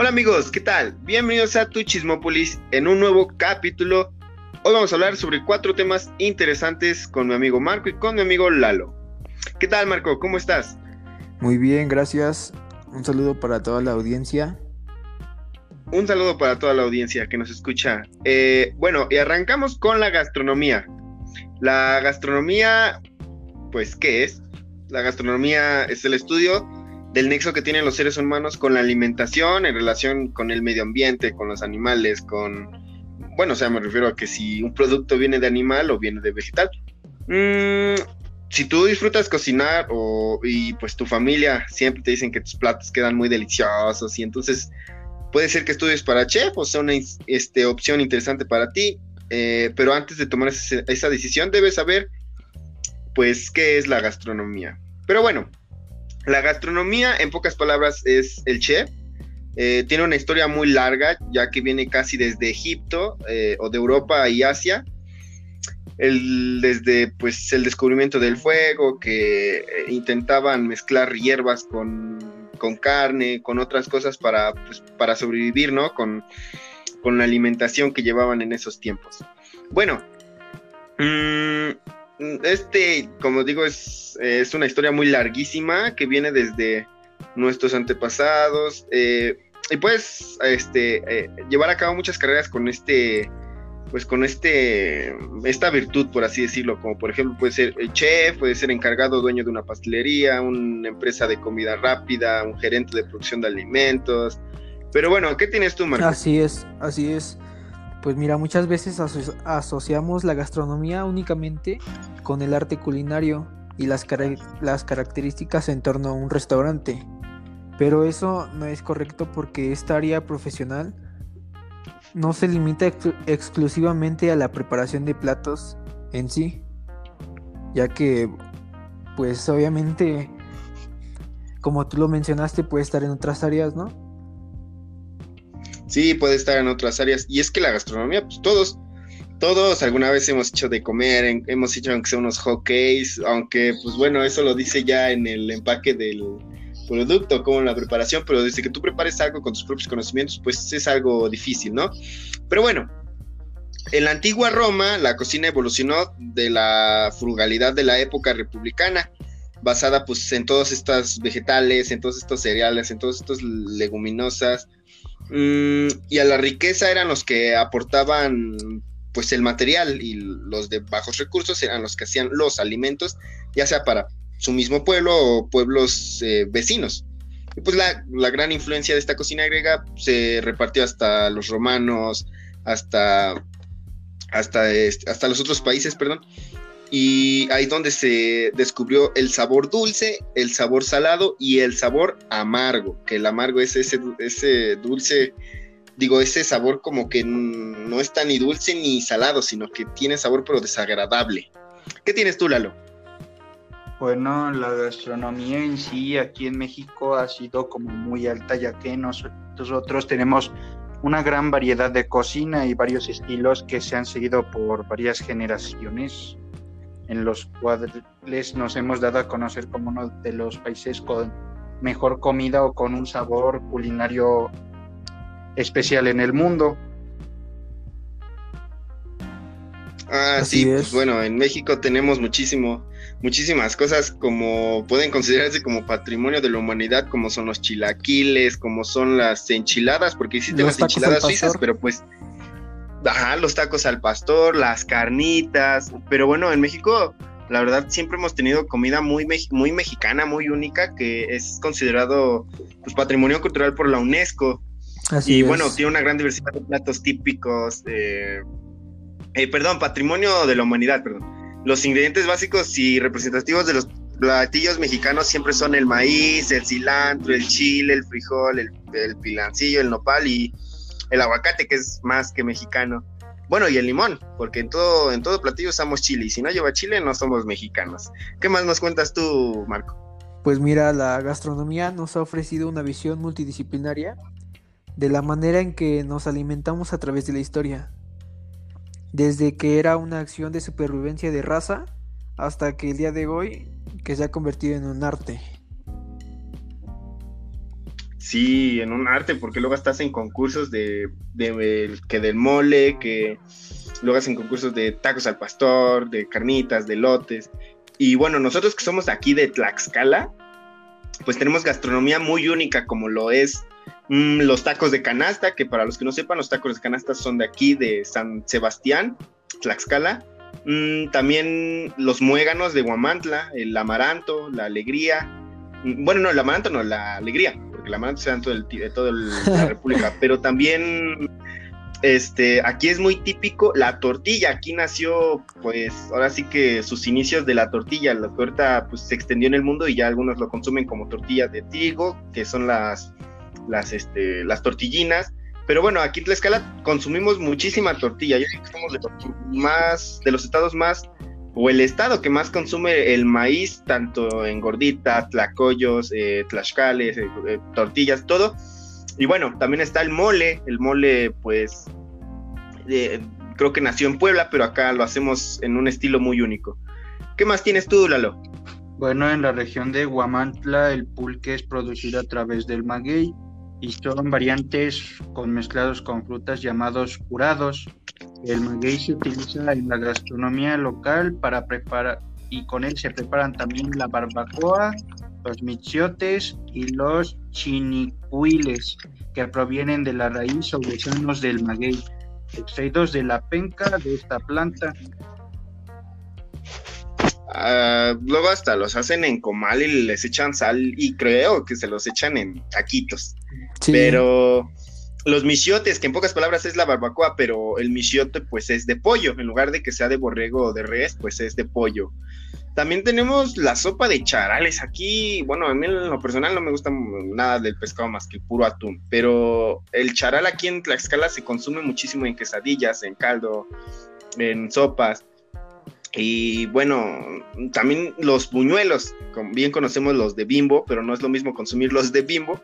Hola amigos, ¿qué tal? Bienvenidos a Tu Chismópolis en un nuevo capítulo. Hoy vamos a hablar sobre cuatro temas interesantes con mi amigo Marco y con mi amigo Lalo. ¿Qué tal Marco? ¿Cómo estás? Muy bien, gracias. Un saludo para toda la audiencia. Un saludo para toda la audiencia que nos escucha. Eh, bueno, y arrancamos con la gastronomía. La gastronomía, pues, ¿qué es? La gastronomía es el estudio del nexo que tienen los seres humanos con la alimentación en relación con el medio ambiente, con los animales, con... Bueno, o sea, me refiero a que si un producto viene de animal o viene de vegetal. Mm, si tú disfrutas cocinar y pues tu familia siempre te dicen que tus platos quedan muy deliciosos y entonces puede ser que estudies para chef o sea una este, opción interesante para ti, eh, pero antes de tomar esa decisión debes saber pues qué es la gastronomía. Pero bueno, la gastronomía, en pocas palabras, es el chef. Eh, tiene una historia muy larga, ya que viene casi desde Egipto eh, o de Europa y Asia. desde pues, el descubrimiento del fuego, que eh, intentaban mezclar hierbas con, carne, con otras cosas para, pues, para sobrevivir, ¿no? Con, la alimentación que llevaban en esos tiempos. Bueno, mmm, este, como digo, es, es, una historia muy larguísima que viene desde nuestros antepasados. Eh, y puedes este, eh, llevar a cabo muchas carreras con este, pues con este, esta virtud, por así decirlo, como por ejemplo puede ser chef, puede ser encargado dueño de una pastelería, una empresa de comida rápida, un gerente de producción de alimentos. Pero bueno, ¿qué tienes tú, Marco? Así es, así es. Pues mira, muchas veces asociamos la gastronomía únicamente con el arte culinario y las, características en torno a un restaurante. Pero eso no es correcto porque esta área profesional no se limita exclusivamente a la preparación de platos en sí, ya que pues obviamente como tú lo mencionaste puede estar en otras áreas, ¿no? Sí, puede estar en otras áreas. Y es que la gastronomía, pues todos, todos alguna vez hemos hecho de comer, hemos hecho aunque sea unos hotcakes, aunque pues bueno, eso lo dice ya en el empaque del producto, como en la preparación, pero desde que tú prepares algo con tus propios conocimientos, pues es algo difícil, ¿no? Pero bueno, en la antigua Roma, la cocina evolucionó de la frugalidad de la época republicana, basada pues en todos estos vegetales, en todos estos cereales, en todos estos leguminosas, Mm, y a la riqueza eran los que aportaban pues el material y los de bajos recursos eran los que hacían los alimentos, ya sea para su mismo pueblo o pueblos eh, vecinos. Y pues la, gran influencia de esta cocina griega se repartió hasta los romanos, hasta, hasta, este, hasta los otros países, perdón y ahí donde se descubrió el sabor dulce, el sabor salado y el sabor amargo, que el amargo es ese, ese dulce, digo, ese sabor como que no está ni dulce ni salado, sino que tiene sabor pero desagradable. ¿Qué tienes tú, Lalo? Bueno, la gastronomía en sí aquí en México ha sido como muy alta, ya que nosotros tenemos una gran variedad de cocina y varios estilos que se han seguido por varias generaciones en los cuales nos hemos dado a conocer como uno de los países con mejor comida o con un sabor culinario especial en el mundo. Ah, sí, pues bueno, en México tenemos muchísimo, muchísimas cosas como pueden considerarse como patrimonio de la humanidad, como son los chilaquiles, como son las enchiladas, porque existen las enchiladas suizas, pero pues Ajá, los tacos al pastor, las carnitas, pero bueno, en México la verdad siempre hemos tenido comida muy, muy mexicana, muy única, que es considerado pues, patrimonio cultural por la UNESCO. Así y bueno, tiene una gran diversidad de platos típicos, eh, perdón, patrimonio de la humanidad, perdón. Los ingredientes básicos y representativos de los platillos mexicanos siempre son el maíz, el cilantro, el chile, el frijol, el, el pilancillo, el nopal y el aguacate, que es más que mexicano. Bueno, y el limón, porque en todo, en todo platillo usamos chile, y si no lleva chile, no somos mexicanos. ¿Qué más nos cuentas tú, Marco? Pues mira, la gastronomía nos ha ofrecido una visión multidisciplinaria de la manera en que nos alimentamos a través de la historia. Desde que era una acción de supervivencia de raza hasta que el día de hoy que se ha convertido en un arte. Sí, en un arte, porque luego estás en concursos de, que del mole, que luego hacen concursos de tacos al pastor, de carnitas, de lotes. Y bueno, nosotros que somos aquí de Tlaxcala, pues tenemos gastronomía muy única, como lo es mm, los tacos de canasta, que para los que no sepan, los tacos de canasta son de aquí, de San Sebastián, Tlaxcala. Mm, también los muéganos de Huamantla, el amaranto, la alegría. Mm, bueno, no, el amaranto no, la alegría porque la mano se da todo de toda la República, pero también este, aquí es muy típico la tortilla. Aquí nació, pues, ahora sí que sus inicios de la tortilla. La torta, pues, se extendió en el mundo y ya algunos lo consumen como tortilla de trigo, que son las, las, este, las tortillinas. Pero bueno, aquí en Tlaxcala consumimos muchísima tortilla. Yo creo que somos de los, más, de los estados más o el estado que más consume el maíz, tanto en gordita, tlacoyos, eh, tlaxcales, eh, eh, tortillas, todo. Y bueno, también está el mole. El mole, pues, creo que nació en Puebla, pero acá lo hacemos en un estilo muy único. ¿Qué más tienes tú, Lalo? Bueno, en la región de Huamantla el pulque es producido a través del maguey y son variantes con mezclados con frutas llamados curados. El maguey se utiliza en la gastronomía local para preparar y con él se preparan también la barbacoa, los michiotes y los chinicuiles que provienen de la raíz o gusanos del maguey, extraídos de la penca de esta planta. Ah, luego hasta los hacen en comal y les echan sal y creo que se los echan en taquitos. Pero los michiotes, que en pocas palabras es la barbacoa, pero el michiote pues es de pollo, en lugar de que sea de borrego o de res, pues es de pollo. También tenemos la sopa de charales. Aquí, bueno, a mí en lo personal no me gusta nada del pescado más que el puro atún, pero el charal aquí en Tlaxcala se consume muchísimo en quesadillas, en caldo, en sopas. Y bueno, también los buñuelos, bien conocemos los de bimbo, pero no es lo mismo consumir los de bimbo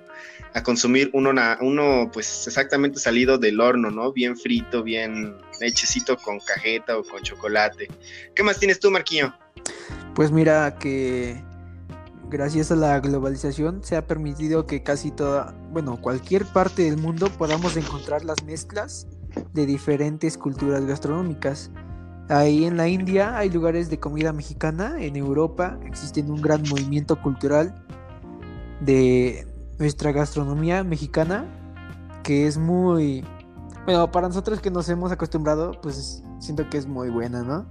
a consumir uno, uno pues exactamente salido del horno, ¿no? Bien frito, bien hechecito con cajeta o con chocolate. ¿Qué más tienes tú, Marquillo? Pues mira que gracias a la globalización se ha permitido que casi toda, bueno, cualquier parte del mundo podamos encontrar las mezclas de diferentes culturas gastronómicas. Ahí en la India hay lugares de comida mexicana, en Europa existe un gran movimiento cultural de nuestra gastronomía mexicana, que es muy, bueno, para nosotros que nos hemos acostumbrado, pues siento que es muy buena, ¿no?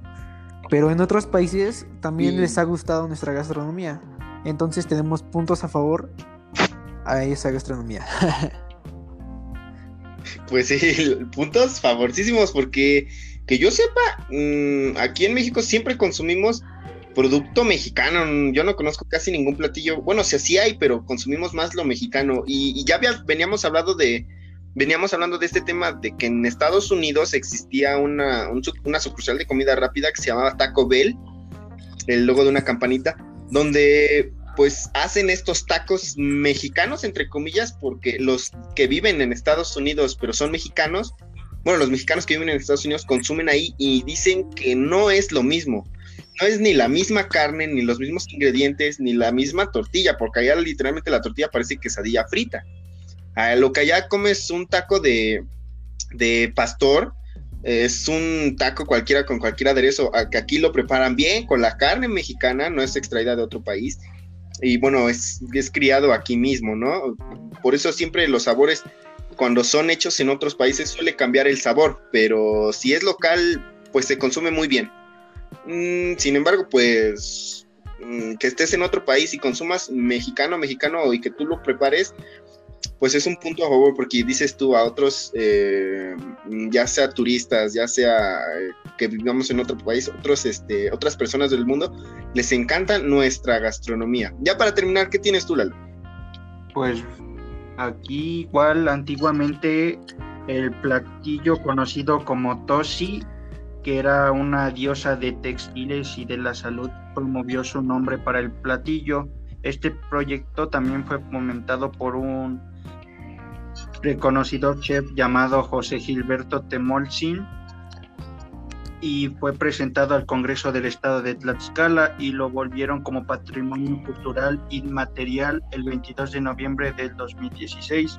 Pero en otros países también les ha gustado nuestra gastronomía, entonces tenemos puntos a favor a esa gastronomía. pues sí, puntos favorísimos porque que yo sepa, mm, aquí en México siempre consumimos producto mexicano. Yo no conozco casi ningún platillo. Bueno, sí, sí hay, pero consumimos más lo mexicano. Y, ya veníamos hablando de, veníamos hablando de este tema de que en Estados Unidos existía una, una sucursal de comida rápida que se llamaba Taco Bell, el logo de una campanita, donde pues hacen estos tacos mexicanos, entre comillas, porque los que viven en Estados Unidos, pero son mexicanos, bueno, los mexicanos que viven en Estados Unidos consumen ahí y dicen que no es lo mismo. No es ni la misma carne, ni los mismos ingredientes, ni la misma tortilla, porque allá literalmente la tortilla parece quesadilla frita. A lo que allá comes un taco de, de pastor, es un taco cualquiera con cualquier aderezo, que aquí lo preparan bien con la carne mexicana, no es extraída de otro país. Y bueno, es, es criado aquí mismo, ¿no? Por eso siempre los sabores cuando son hechos en otros países suele cambiar el sabor, pero si es local, pues se consume muy bien. Mm, sin embargo, pues mm, que estés en otro país y consumas mexicano, mexicano y que tú lo prepares, pues es un punto a favor porque dices tú a otros, eh, ya sea turistas, ya sea eh, que vivamos en otro país, otros, este, otras personas del mundo, les encanta nuestra gastronomía. Ya para terminar, ¿qué tienes tú, Lalo? Pues Aquí igual antiguamente el platillo conocido como Tosi, que era una diosa de textiles y de la salud, promovió su nombre para el platillo. Este proyecto también fue fomentado por un reconocido chef llamado José Gilberto Temolsin. Y fue presentado al Congreso del Estado de Tlaxcala y lo volvieron como patrimonio cultural inmaterial el 22 de noviembre del 2016.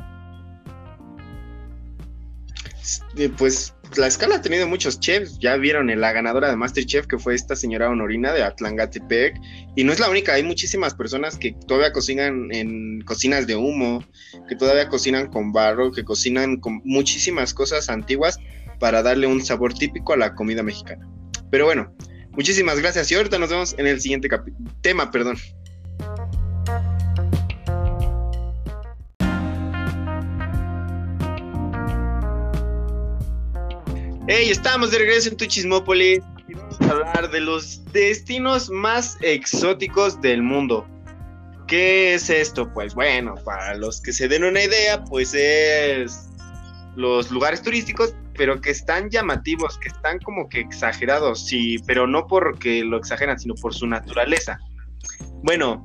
Pues Tlaxcala ha tenido muchos chefs, ya vieron la ganadora de Masterchef que fue esta señora Honorina de Atlangatepec y no es la única, hay muchísimas personas que todavía cocinan en cocinas de humo, que todavía cocinan con barro, que cocinan con muchísimas cosas antiguas para darle un sabor típico a la comida mexicana. Pero bueno, muchísimas gracias y ahorita nos vemos en el siguiente tema, perdón. Hey, estamos de regreso en tu Chismópolis y vamos a hablar de los destinos más exóticos del mundo. ¿Qué es esto? Pues bueno, para los que se den una idea, pues es los lugares turísticos pero que están llamativos, que están como que exagerados, sí, pero no porque lo exageran, sino por su naturaleza. Bueno,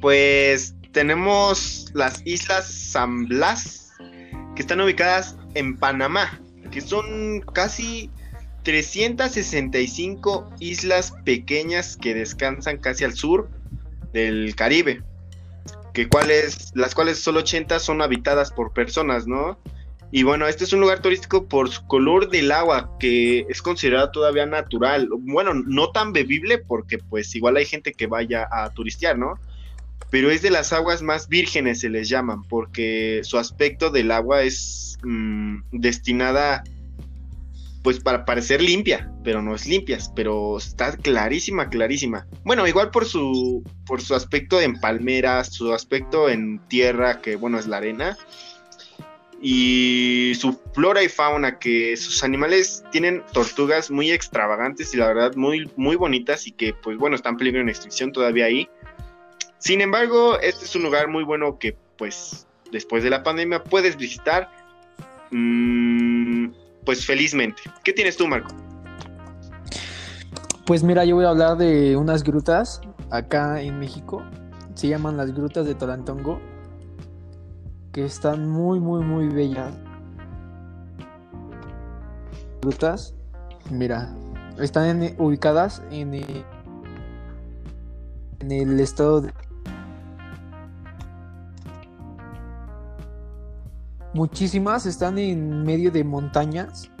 pues tenemos las islas San Blas, que están ubicadas en Panamá, que son casi 365 islas pequeñas que descansan casi al sur del Caribe, que cuales, las cuales solo 80 son habitadas por personas, ¿no? Y bueno, este es un lugar turístico por su color del agua, que es considerado todavía natural. Bueno, no tan bebible, porque pues igual hay gente que vaya a turistear, ¿no? Pero es de las aguas más vírgenes, se les llaman, porque su aspecto del agua es mm, destinada pues para parecer limpia, pero no es limpia, pero está clarísima, clarísima. Bueno, igual por su por su aspecto en palmeras, su aspecto en tierra, que bueno, es la arena, y su flora y fauna, que sus animales tienen tortugas muy extravagantes y la verdad muy, muy bonitas y que pues bueno, están en peligro en extinción todavía ahí. Sin embargo, este es un lugar muy bueno que pues después de la pandemia puedes visitar mm, pues felizmente. ¿Qué tienes tú, Marco? Pues mira, yo voy a hablar de unas grutas acá en México. Se llaman las grutas de Tolantongo que están muy, muy, muy bellas. Grutas, mira, están ubicadas en el, en el estado de... Muchísimas están en medio de montañas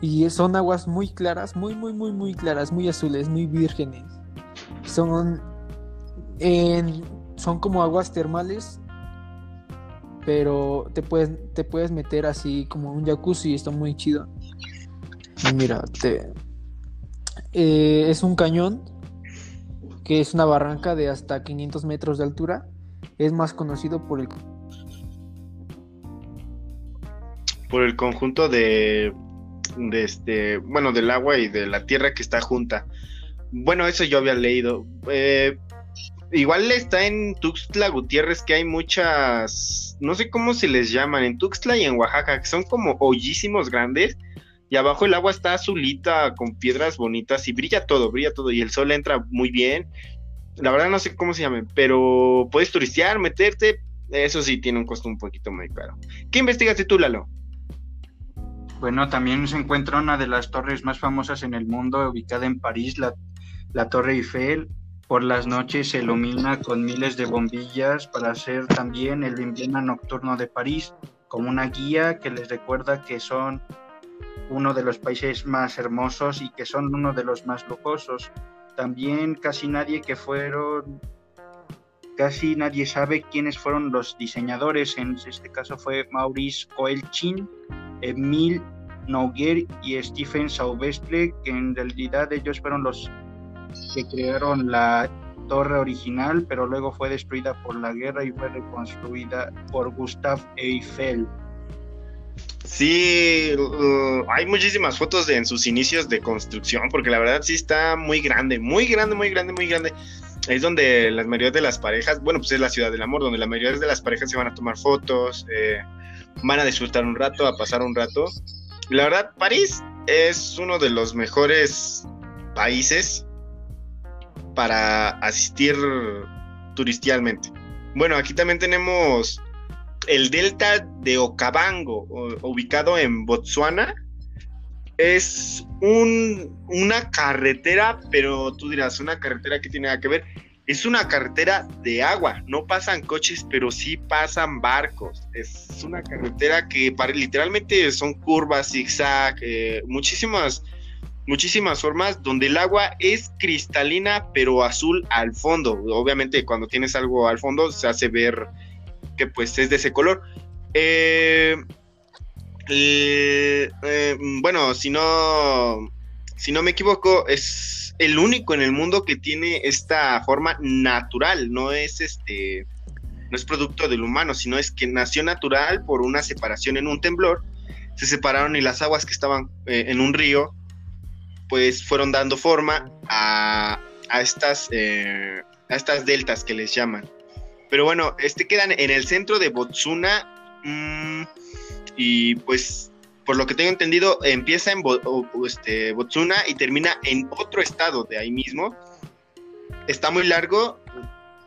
y son aguas muy claras, muy, muy, muy, muy claras, muy azules, muy vírgenes. Son, son como aguas termales pero te puedes, te puedes meter así como un jacuzzi, está muy chido. Mira, te, eh, es un cañón que es una barranca de hasta 500 metros de altura. Es más conocido por el por el conjunto de, de este, bueno, del agua y de la tierra que está junta. Bueno, eso yo había leído. Eh, igual está en Tuxtla Gutiérrez que hay muchas, no sé cómo se les llaman, en Tuxtla y en Oaxaca, que son como hoyísimos grandes y abajo el agua está azulita con piedras bonitas y brilla todo, brilla todo y el sol entra muy bien. La verdad no sé cómo se llaman, pero puedes turistear, meterte, eso sí tiene un costo un poquito muy caro. ¿Qué investigaste tú, Lalo? Bueno, también se encuentra una de las torres más famosas en el mundo, ubicada en París, la, la Torre Eiffel, por las noches se ilumina con miles de bombillas para hacer también el emblema nocturno de París, como una guía que les recuerda que son uno de los países más hermosos y que son uno de los más lujosos. También casi nadie que fueron, casi nadie sabe quiénes fueron los diseñadores. En este caso fue Maurice Coelchin, Emile Noguer y Stephen Sauvestre, que en realidad ellos fueron los que crearon la torre original, pero luego fue destruida por la guerra y fue reconstruida por Gustav Eiffel. Sí, uh, hay muchísimas fotos en sus inicios de construcción, porque la verdad sí está muy grande, muy grande, muy grande, muy grande. Es donde la mayoría de las parejas, bueno, pues es la ciudad del amor, donde la mayoría de las parejas se van a tomar fotos, eh, van a disfrutar un rato, a pasar un rato. La verdad, París es uno de los mejores países para asistir turistialmente. Bueno, aquí también tenemos el delta de Okavango, ubicado en Botsuana. es un, una carretera, pero tú dirás, una carretera que tiene que ver. Es una carretera de agua, no pasan coches, pero sí pasan barcos. Es una carretera que literalmente son curvas, zigzag, eh, muchísimas, muchísimas formas donde el agua es cristalina, pero azul al fondo. Obviamente cuando tienes algo al fondo se hace ver que pues es de ese color. Eh, eh, eh, bueno, si no, si no me equivoco, es el único en el mundo que tiene esta forma natural, no es este, no es producto del humano, sino es que nació natural por una separación en un temblor, se separaron y las aguas que estaban eh, en un río, pues fueron dando forma a, a estas, a estas deltas que les llaman. Pero bueno, este quedan en el centro de Botsuna. Mmm, y pues por lo que tengo entendido empieza en este, Botsuna y termina en otro estado de ahí mismo. Está muy largo,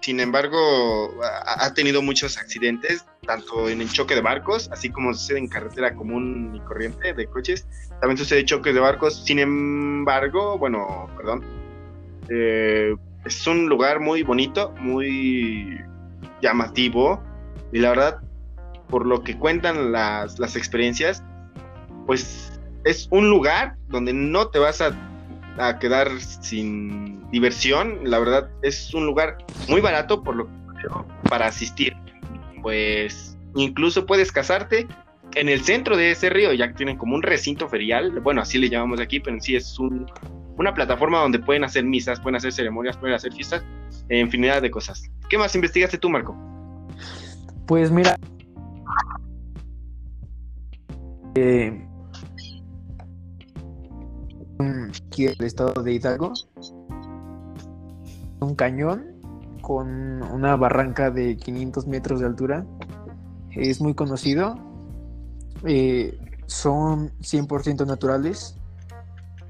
sin embargo ha, tenido muchos accidentes, tanto en el choque de barcos, así como sucede en carretera común y corriente de coches, también sucede choques de barcos, sin embargo, bueno, perdón, eh, es un lugar muy bonito, muy llamativo y la verdad por lo que cuentan las, las experiencias, pues es un lugar donde no te vas a, a, quedar sin diversión. La verdad, es un lugar muy barato por lo para asistir. Pues incluso puedes casarte en el centro de ese río, ya que tienen como un recinto ferial. Bueno, así le llamamos aquí, pero en sí es un, una plataforma donde pueden hacer misas, pueden hacer ceremonias, pueden hacer fiestas, infinidad de cosas. ¿Qué más investigaste tú, Marco? Pues mira, eh, aquí el estado de Hidalgo, un cañón con una barranca de 500 metros de altura. Es muy conocido. Eh, son 100% naturales.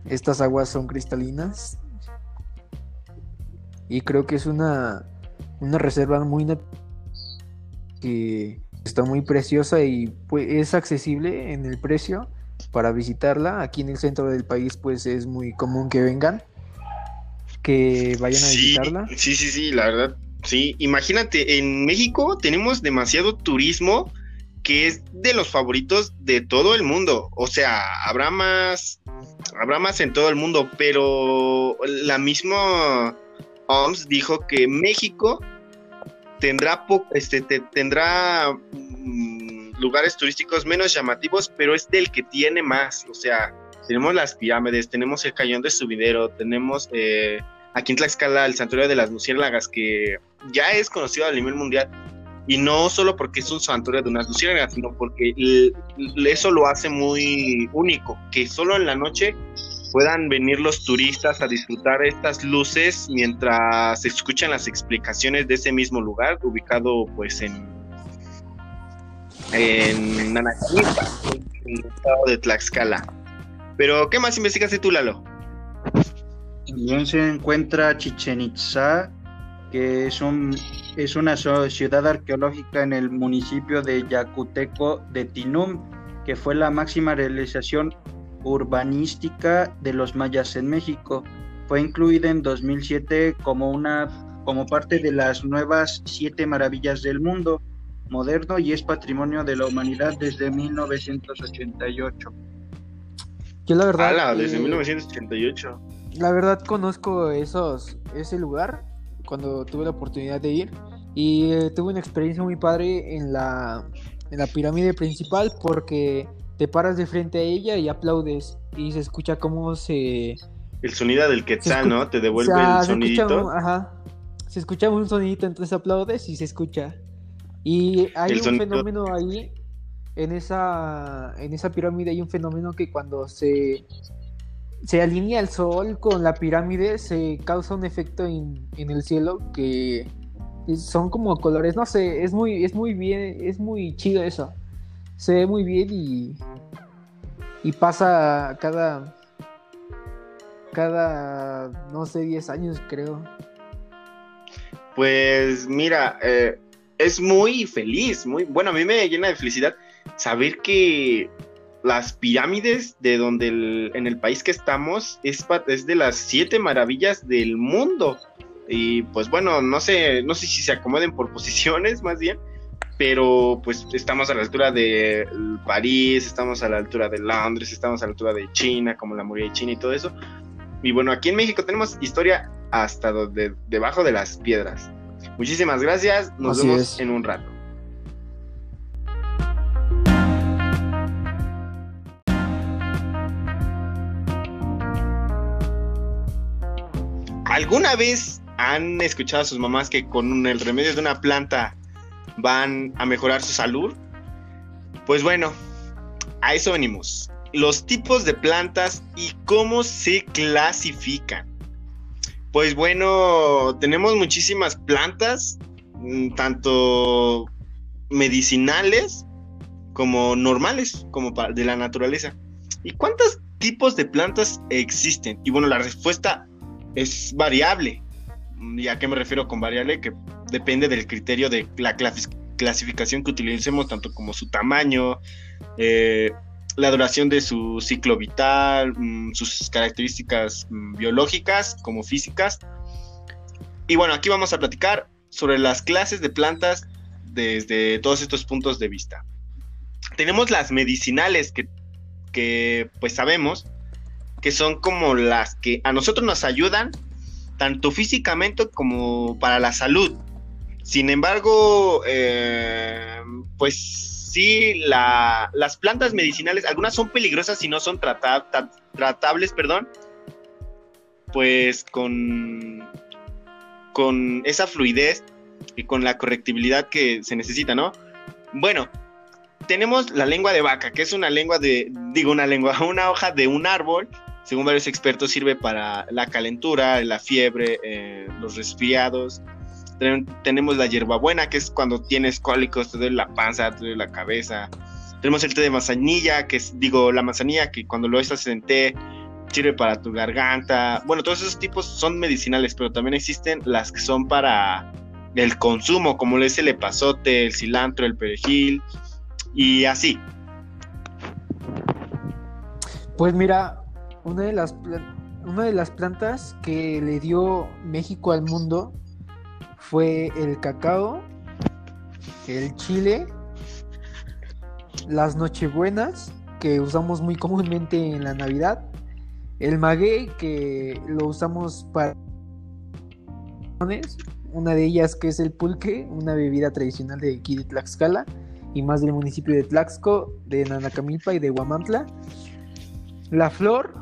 Estas aguas son cristalinas. Y creo que es una, una reserva muy que está muy preciosa y pues, es accesible en el precio para visitarla. Aquí en el centro del país pues es muy común que vengan, que vayan a visitarla. Sí, sí, sí, la verdad. Sí, imagínate, en México tenemos demasiado turismo que es de los favoritos de todo el mundo. O sea, habrá más, habrá más en todo el mundo, pero la misma OMS dijo que México tendrá, este, tendrá lugares turísticos menos llamativos, pero es del que tiene más. O sea, tenemos las pirámides, tenemos el cañón de Subidero, tenemos eh, aquí en Tlaxcala el santuario de las luciérnagas, que ya es conocido a nivel mundial. Y no solo porque es un santuario de unas luciérnagas, sino porque eso lo hace muy único, que solo en la noche puedan venir los turistas a disfrutar estas luces mientras escuchan las explicaciones de ese mismo lugar, ubicado pues en, en Nanaquipa, en el estado de Tlaxcala. Pero, ¿qué más investigaste tú, Lalo? También se encuentra Chichen Itza, que es, un, es una ciudad arqueológica en el municipio de Yacuteco de Tinum, que fue la máxima realización urbanística de los mayas en México. Fue incluida en 2007 como, una, como parte de las nuevas siete maravillas del mundo moderno y es patrimonio de la humanidad desde 1988. Yo la verdad... desde 1988. La verdad conozco esos, ese lugar cuando tuve la oportunidad de ir y eh, tuve una experiencia muy padre en la, en la pirámide principal porque te paras de frente a ella y aplaudes y se escucha cómo se... El sonido del quetzal, ¿no? Te devuelve el sonidito. ajá. Se escucha un sonidito, entonces aplaudes y se escucha. Y hay un fenómeno ahí, en esa, en esa pirámide hay un fenómeno que cuando se, se alinea el sol con la pirámide se causa un efecto en, en el cielo que son como colores, no sé, es muy, es muy bien, es muy chido eso se ve muy bien y, y pasa cada, cada, no sé, 10 años creo. Pues mira, eh, es muy feliz, muy bueno, a mí me llena de felicidad saber que las pirámides de donde en el país que estamos es, es de las siete maravillas del mundo. Y pues bueno, no sé, no sé si se acomoden por posiciones más bien, pero pues estamos a la altura de París, estamos a la altura de Londres, estamos a la altura de China, como la muralla de China y todo eso. Y bueno, aquí en México tenemos historia hasta donde, debajo de las piedras. Muchísimas gracias, nos vemos en un rato. ¿Alguna vez han escuchado a sus mamás que con el remedio de una planta van a mejorar su salud? Pues bueno, a eso venimos. Los tipos de plantas y cómo se clasifican. Pues bueno, tenemos muchísimas plantas, mm, tanto medicinales como normales, como de la naturaleza. ¿Y cuántos tipos de plantas existen? Y bueno, la respuesta es variable. ¿Y a qué me refiero con variable? Que depende del criterio de la clasificación que utilicemos, tanto como su tamaño, eh, la duración de su ciclo vital, mm, sus características mm, biológicas como físicas. Y bueno, aquí vamos a platicar sobre las clases de plantas desde todos estos puntos de vista. Tenemos las medicinales que, que pues sabemos que son como las que a nosotros nos ayudan tanto físicamente como para la salud. Sin embargo, eh, pues sí, las plantas medicinales, algunas son peligrosas y no son tratables, perdón, pues con, con esa fluidez y con la correctibilidad que se necesita, ¿no? Bueno, tenemos la lengua de vaca, que es una lengua de, digo una lengua, una hoja de un árbol según varios expertos, sirve para la calentura, la fiebre, eh, los resfriados. Tenemos la hierbabuena, que es cuando tienes cólicos, te duele la panza, te duele la cabeza. Tenemos el té de manzanilla, que es, digo, la manzanilla, que cuando lo estás en té, sirve para tu garganta. Bueno, todos esos tipos son medicinales, pero también existen las que son para el consumo, como es el epazote, el cilantro, el perejil, y así. Pues mira, una de las, una de las plantas que le dio México al mundo fue el cacao, el chile, las nochebuenas, que usamos muy comúnmente en la Navidad, el maguey, que lo usamos para una de ellas que es el pulque, una bebida tradicional de aquí Tlaxcala y más del municipio de Tlaxco, de Nanacamilpa y de Huamantla. La flor,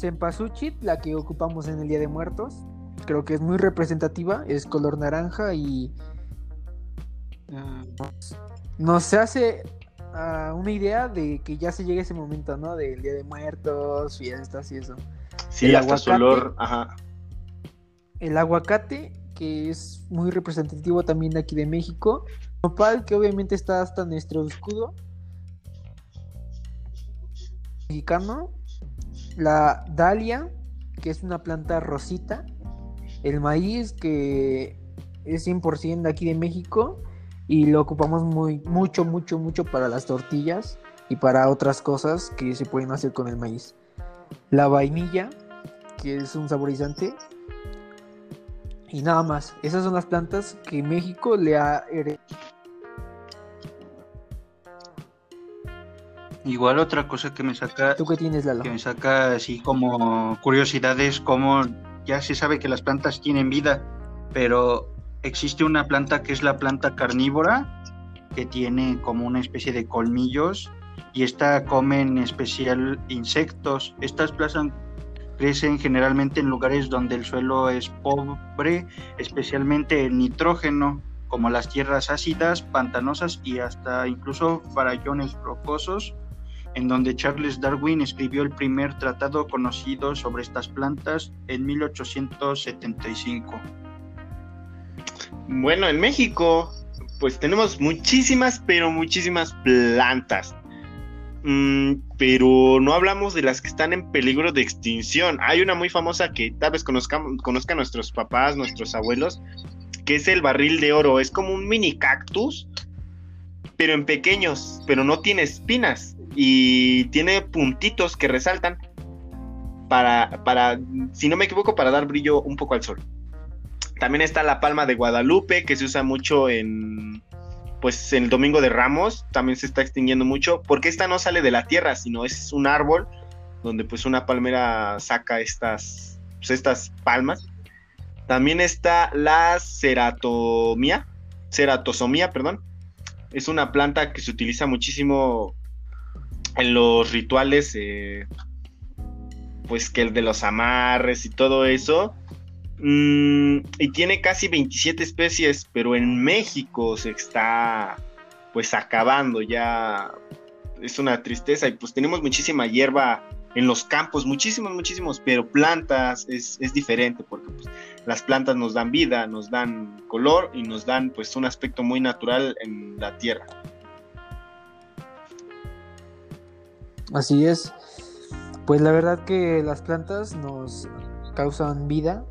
Cempasúchil, la que ocupamos en el Día de Muertos, creo que es muy representativa, es color naranja y nos hace ah, una idea de que ya se llegue ese momento, ¿no? Del Día de Muertos, fiestas y eso. Sí, el hasta aguacate, olor, ajá. El aguacate, que es muy representativo también de aquí de México. Nopal, que obviamente está hasta nuestro escudo mexicano la dalia, que es una planta rosita, el maíz, que es 100% de aquí de México y lo ocupamos muy, mucho, mucho, mucho para las tortillas y para otras cosas que se pueden hacer con el maíz. La vainilla, que es un saborizante. Y nada más, esas son las plantas que México le ha heredado Igual otra cosa que me saca. ¿Tú qué tienes, Lalo? Que me saca así como curiosidades, como ya se sabe que las plantas tienen vida, pero existe una planta que es la planta carnívora, que tiene como una especie de colmillos, y esta come en especial insectos. Estas plantas crecen generalmente en lugares donde el suelo es pobre, especialmente en nitrógeno, como las tierras ácidas, pantanosas y hasta incluso farallones rocosos en donde Charles Darwin escribió el primer tratado conocido sobre estas plantas en 1875. Bueno, en México, pues tenemos muchísimas, pero muchísimas plantas. Mm, pero no hablamos de las que están en peligro de extinción. Hay una muy famosa que tal vez conozcan, conozcan nuestros papás, nuestros abuelos, que es el barril de oro. Es como un mini cactus, pero en pequeños, pero no tiene espinas y tiene puntitos que resaltan para, para, si no me equivoco, para dar brillo un poco al sol. También está la palma de Guadalupe, que se usa mucho en, pues, en el Domingo de Ramos, también se está extinguiendo mucho, porque esta no sale de la tierra, sino es un árbol donde pues una palmera saca estas, pues, estas palmas. También está la ceratomía, ceratosomía, perdón. Es una planta que se utiliza muchísimo en los rituales, eh, pues que el de los amarres y todo eso. Mm, y tiene casi 27 especies, pero en México se está pues acabando ya. Es una tristeza y pues tenemos muchísima hierba en los campos, muchísimos, muchísimos, pero plantas es, diferente porque pues, las plantas nos dan vida, nos dan color y nos dan pues un aspecto muy natural en la tierra. Así es. Pues la verdad que las plantas nos causan vida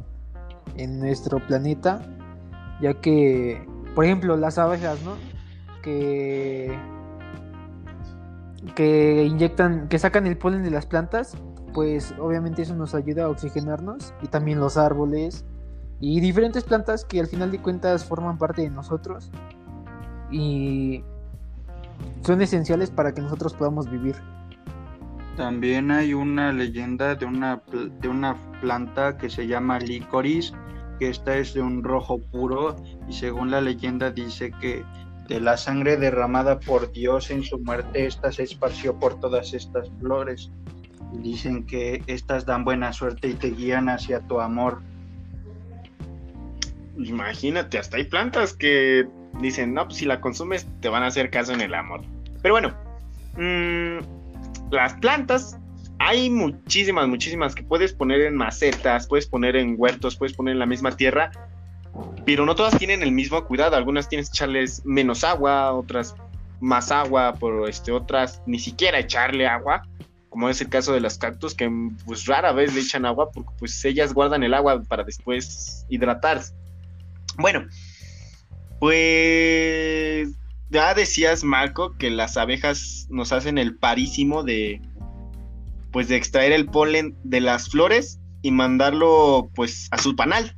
en nuestro planeta, ya que, por ejemplo, las abejas, ¿no? Que que inyectan, que sacan el polen de las plantas, pues obviamente eso nos ayuda a oxigenarnos y también los árboles y diferentes plantas que al final de cuentas forman parte de nosotros y son esenciales para que nosotros podamos vivir. También hay una leyenda de una, de una planta que se llama licoris, que esta es de un rojo puro y según la leyenda dice que de la sangre derramada por Dios en su muerte, esta se esparció por todas estas flores. Dicen que estas dan buena suerte y te guían hacia tu amor. Imagínate, hasta hay plantas que dicen, no, pues si la consumes te van a hacer caso en el amor. Pero bueno, mm, las plantas, hay muchísimas, muchísimas que puedes poner en macetas, puedes poner en huertos, puedes poner en la misma tierra pero no todas tienen el mismo cuidado. Algunas tienes que echarles menos agua, otras más agua, por este, otras ni siquiera echarle agua, como es el caso de las cactus, que pues rara vez le echan agua porque pues ellas guardan el agua para después hidratarse. Bueno, pues ya decías, Marco, que las abejas nos hacen el parísimo de pues de extraer el polen de las flores y mandarlo pues a su panal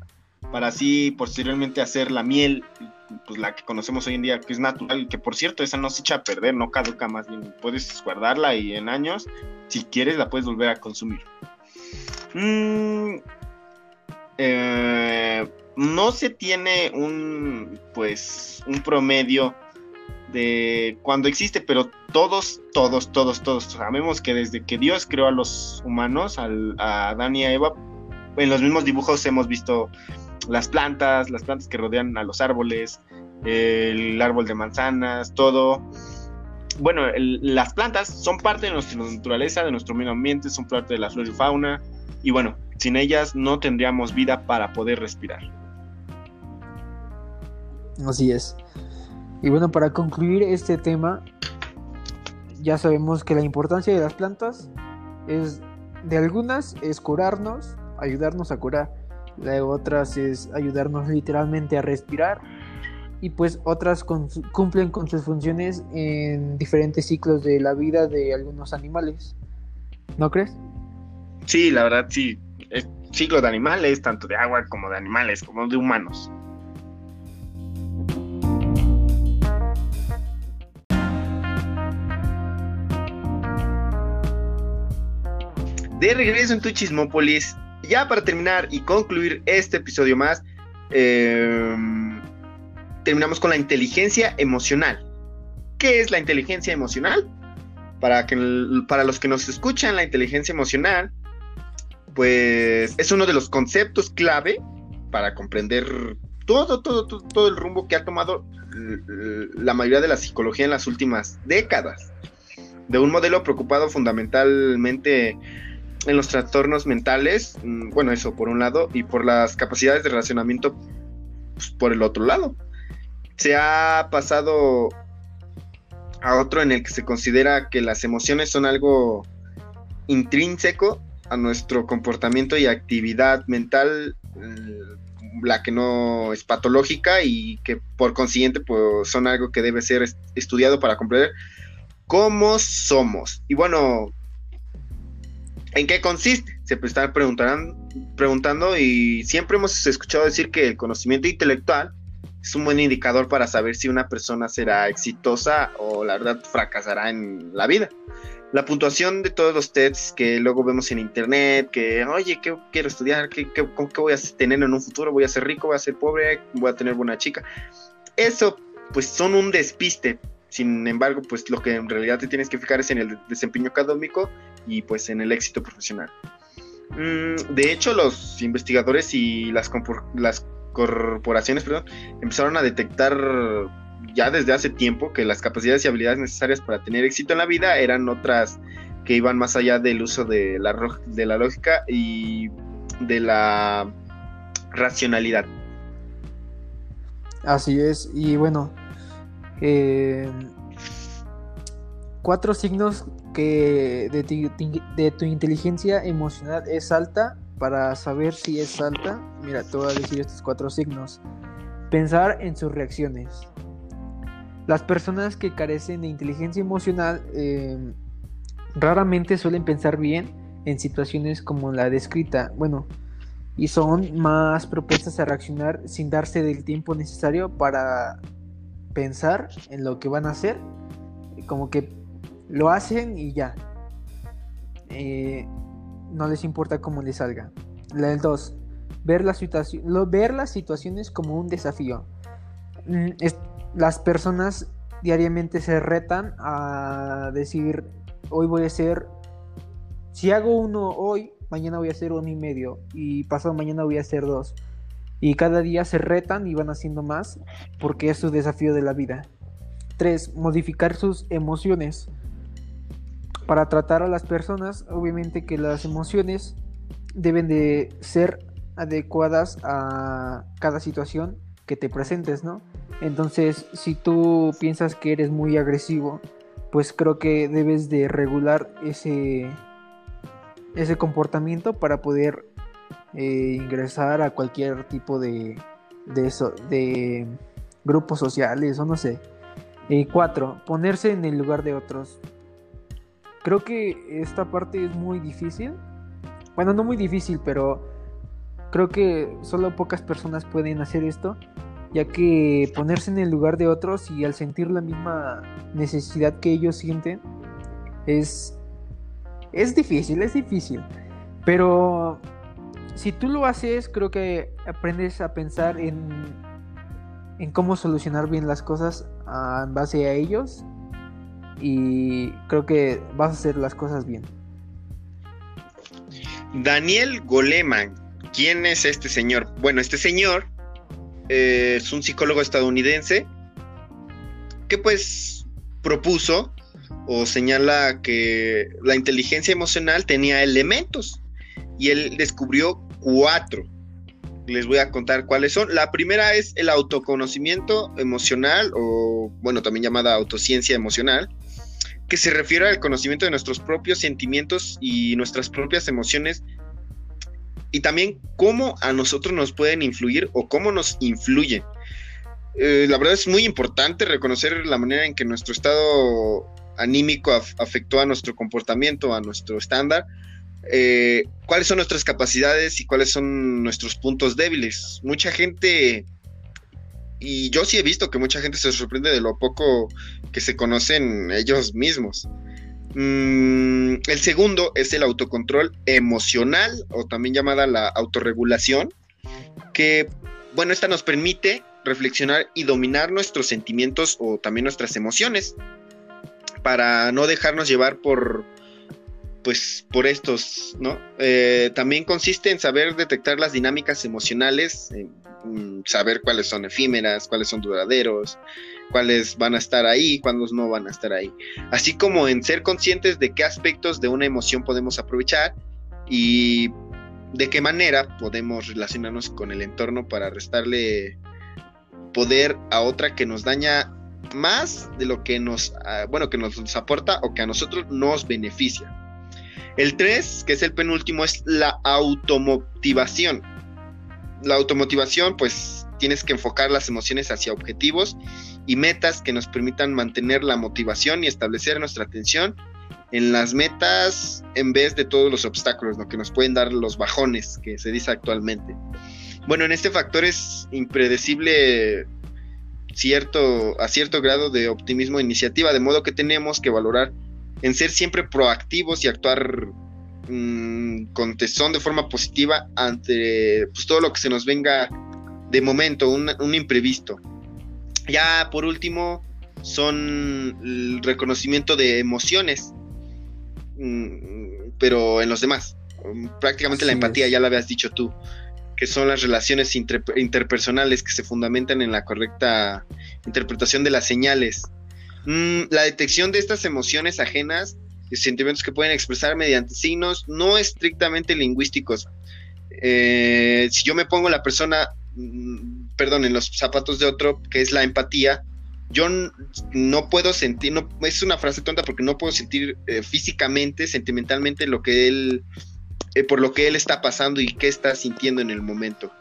para así posteriormente hacer la miel, pues la que conocemos hoy en día, que es natural, que por cierto, esa no se echa a perder, no caduca más bien, puedes guardarla y en años, si quieres, la puedes volver a consumir. Mm, eh, no se tiene un, pues, un promedio cuando existe, pero todos, todos, todos, todos sabemos que desde que Dios creó a los humanos, a Adán y a Eva, en los mismos dibujos hemos visto las plantas, las plantas que rodean a los árboles, el árbol de manzanas, todo. Bueno, las plantas son parte de nuestra naturaleza, de nuestro medio ambiente, son parte de la flora y fauna. Y bueno, sin ellas no tendríamos vida para poder respirar. Así es. Y bueno, para concluir este tema, ya sabemos que la importancia de las plantas es, de algunas, es curarnos, ayudarnos a curar Luego otras es ayudarnos literalmente a respirar. Y pues otras cumplen con sus funciones en diferentes ciclos de la vida de algunos animales. ¿No crees? Sí, la verdad sí. Es ciclo de animales, tanto de agua como de animales, como de humanos. De regreso en tu Chismópolis, ya para terminar y concluir este episodio más, em, terminamos con la inteligencia emocional. ¿Qué es la inteligencia emocional? Para, que, para los que nos escuchan, la inteligencia emocional, pues es uno de los conceptos clave para comprender todo, todo, todo, todo el rumbo que ha tomado la mayoría de la psicología en las últimas décadas. De un modelo preocupado fundamentalmente en los trastornos mentales, mm, bueno, eso por un lado, y por las capacidades de relacionamiento pues, por el otro lado. Se ha pasado a otro en el que se considera que las emociones son algo intrínseco a nuestro comportamiento y actividad mental, mm, la que no es patológica y que por consiguiente pues, son algo que debe ser estudiado para comprender cómo somos. Y bueno, ¿en qué consiste? Se están preguntando, y siempre hemos escuchado decir que el conocimiento intelectual es un buen indicador para saber si una persona será exitosa o la verdad fracasará en la vida. La puntuación de todos los tests que luego vemos en internet, que, oye, ¿qué quiero estudiar? ¿Qué, qué, qué voy a tener en un futuro? ¿Voy a ser rico? ¿Voy a ser pobre? ¿Voy a tener buena chica? Eso, pues, son un despiste. Sin embargo, pues lo que en realidad te tienes que fijar es en el desempeño académico y pues en el éxito profesional. Mm, de hecho, los investigadores y las, corporaciones empezaron a detectar ya desde hace tiempo que las capacidades y habilidades necesarias para tener éxito en la vida eran otras que iban más allá del uso de la, de la lógica y de la racionalidad. Así es, y bueno, eh, cuatro signos que de tu inteligencia emocional es alta para saber si es alta, mira, te voy a decir estos cuatro signos. Pensar en sus reacciones. Las personas que carecen de inteligencia emocional eh, raramente suelen pensar bien en situaciones como la descrita, bueno, y son más propuestas a reaccionar sin darse del tiempo necesario para pensar en lo que van a hacer, como que lo hacen y ya. Eh, no les importa cómo les salga. La del 2, ver, ver las situaciones como un desafío. Mm, las personas diariamente se retan a decir, hoy voy a hacer, si hago uno hoy, mañana voy a hacer uno y medio, y pasado mañana voy a hacer dos. Y cada día se retan y van haciendo más porque es su desafío de la vida. 3. Modificar sus emociones para tratar a las personas, obviamente que las emociones deben de ser adecuadas a cada situación que te presentes, ¿no? Entonces, si tú piensas que eres muy agresivo, pues creo que debes de regular ese, ese comportamiento para poder eh, ingresar a cualquier tipo de, de, grupos sociales o no sé. Eh, cuatro, ponerse en el lugar de otros. Creo que esta parte es muy difícil. Bueno, no muy difícil, pero creo que solo pocas personas pueden hacer esto, ya que ponerse en el lugar de otros y al sentir la misma necesidad que ellos sienten es es difícil, es difícil. Pero si tú lo haces, creo que aprendes a pensar en cómo solucionar bien las cosas ah, en base a ellos y creo que vas a hacer las cosas bien. Daniel Goleman, ¿quién es este señor? Bueno, este señor eh, es un psicólogo estadounidense que pues propuso o señala que la inteligencia emocional tenía elementos y él descubrió cuatro. Les voy a contar cuáles son. La primera es el autoconocimiento emocional o bueno, también llamada autociencia emocional que se refiere al conocimiento de nuestros propios sentimientos y nuestras propias emociones y también cómo a nosotros nos pueden influir o cómo nos influyen. Eh, la verdad es muy importante reconocer la manera en que nuestro estado anímico afectó a nuestro comportamiento, a nuestro estándar, eh, cuáles son nuestras capacidades y cuáles son nuestros puntos débiles. Mucha gente y yo sí he visto que mucha gente se sorprende de lo poco que se conocen ellos mismos. Mm, el segundo es el autocontrol emocional o también llamada la autorregulación, que, bueno, esta nos permite reflexionar y dominar nuestros sentimientos o también nuestras emociones para no dejarnos llevar por, pues por estos, ¿no? Eh, también consiste en saber detectar las dinámicas emocionales, saber cuáles son efímeras, cuáles son duraderos, cuáles van a estar ahí, cuáles no van a estar ahí. Así como en ser conscientes de qué aspectos de una emoción podemos aprovechar y de qué manera podemos relacionarnos con el entorno para restarle poder a otra que nos daña más de lo que nos, ah, bueno, que nos aporta o que a nosotros nos beneficia. El 3, que es el penúltimo, es la automotivación. La automotivación, pues, tienes que enfocar las emociones hacia objetivos y metas que nos permitan mantener la motivación y establecer nuestra atención en las metas en vez de todos los obstáculos, lo que nos pueden dar los bajones que se dice actualmente. Bueno, en este factor es impredecible cierto, a cierto grado de optimismo e iniciativa, de modo que tenemos que valorar en ser siempre proactivos y actuar mm, con tesón de forma positiva ante pues, todo lo que se nos venga de momento, un, un imprevisto. Ya por último, son el reconocimiento de emociones, mm, pero en los demás. Prácticamente la empatía, ya la habías dicho tú que son las relaciones interpersonales que se fundamentan en la correcta interpretación de las señales. Mm, la detección de estas emociones ajenas y sentimientos que pueden expresar mediante signos no estrictamente lingüísticos. Eh, si yo me pongo la persona, mm, perdón, en los zapatos de otro, que es la empatía, yo no puedo sentir, no, es una frase tonta porque no puedo sentir eh, físicamente, sentimentalmente lo que él eh, por lo que él está pasando y qué está sintiendo en el momento.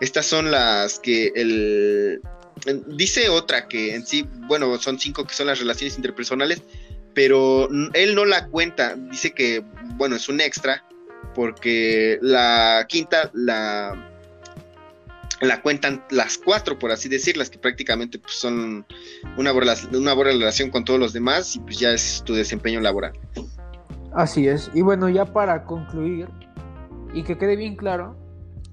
Estas son las que el... Dice otra que en sí, bueno, son cinco que son las relaciones interpersonales, pero él no la cuenta, dice que, bueno, es un extra, porque la quinta la, la cuentan las cuatro, por así decirlas, que prácticamente pues, son una una buena relación con todos los demás y pues ya es tu desempeño laboral. Así es. Y bueno, ya para concluir, y que quede bien claro,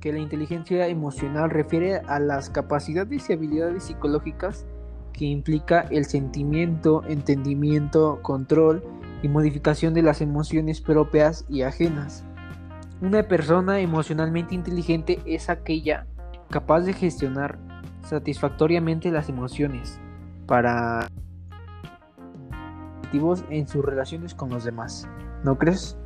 que la inteligencia emocional refiere a las capacidades y habilidades psicológicas que implica el sentimiento, entendimiento, control y modificación de las emociones propias y ajenas. Una persona emocionalmente inteligente es aquella capaz de gestionar satisfactoriamente las emociones para en sus relaciones con los demás. ¿No crees?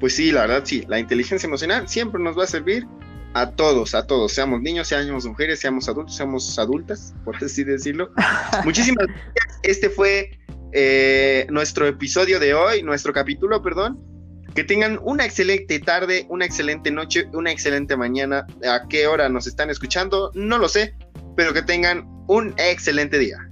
Pues sí, la verdad sí. La inteligencia emocional siempre nos va a servir a todos, a todos, seamos niños, seamos mujeres, seamos adultos, seamos adultas, por así decirlo. Muchísimas gracias. Este fue eh, nuestro episodio de hoy, nuestro capítulo, perdón. Que tengan una excelente tarde, una excelente noche, una excelente mañana. ¿A qué hora nos están escuchando? No lo sé, pero que tengan un excelente día.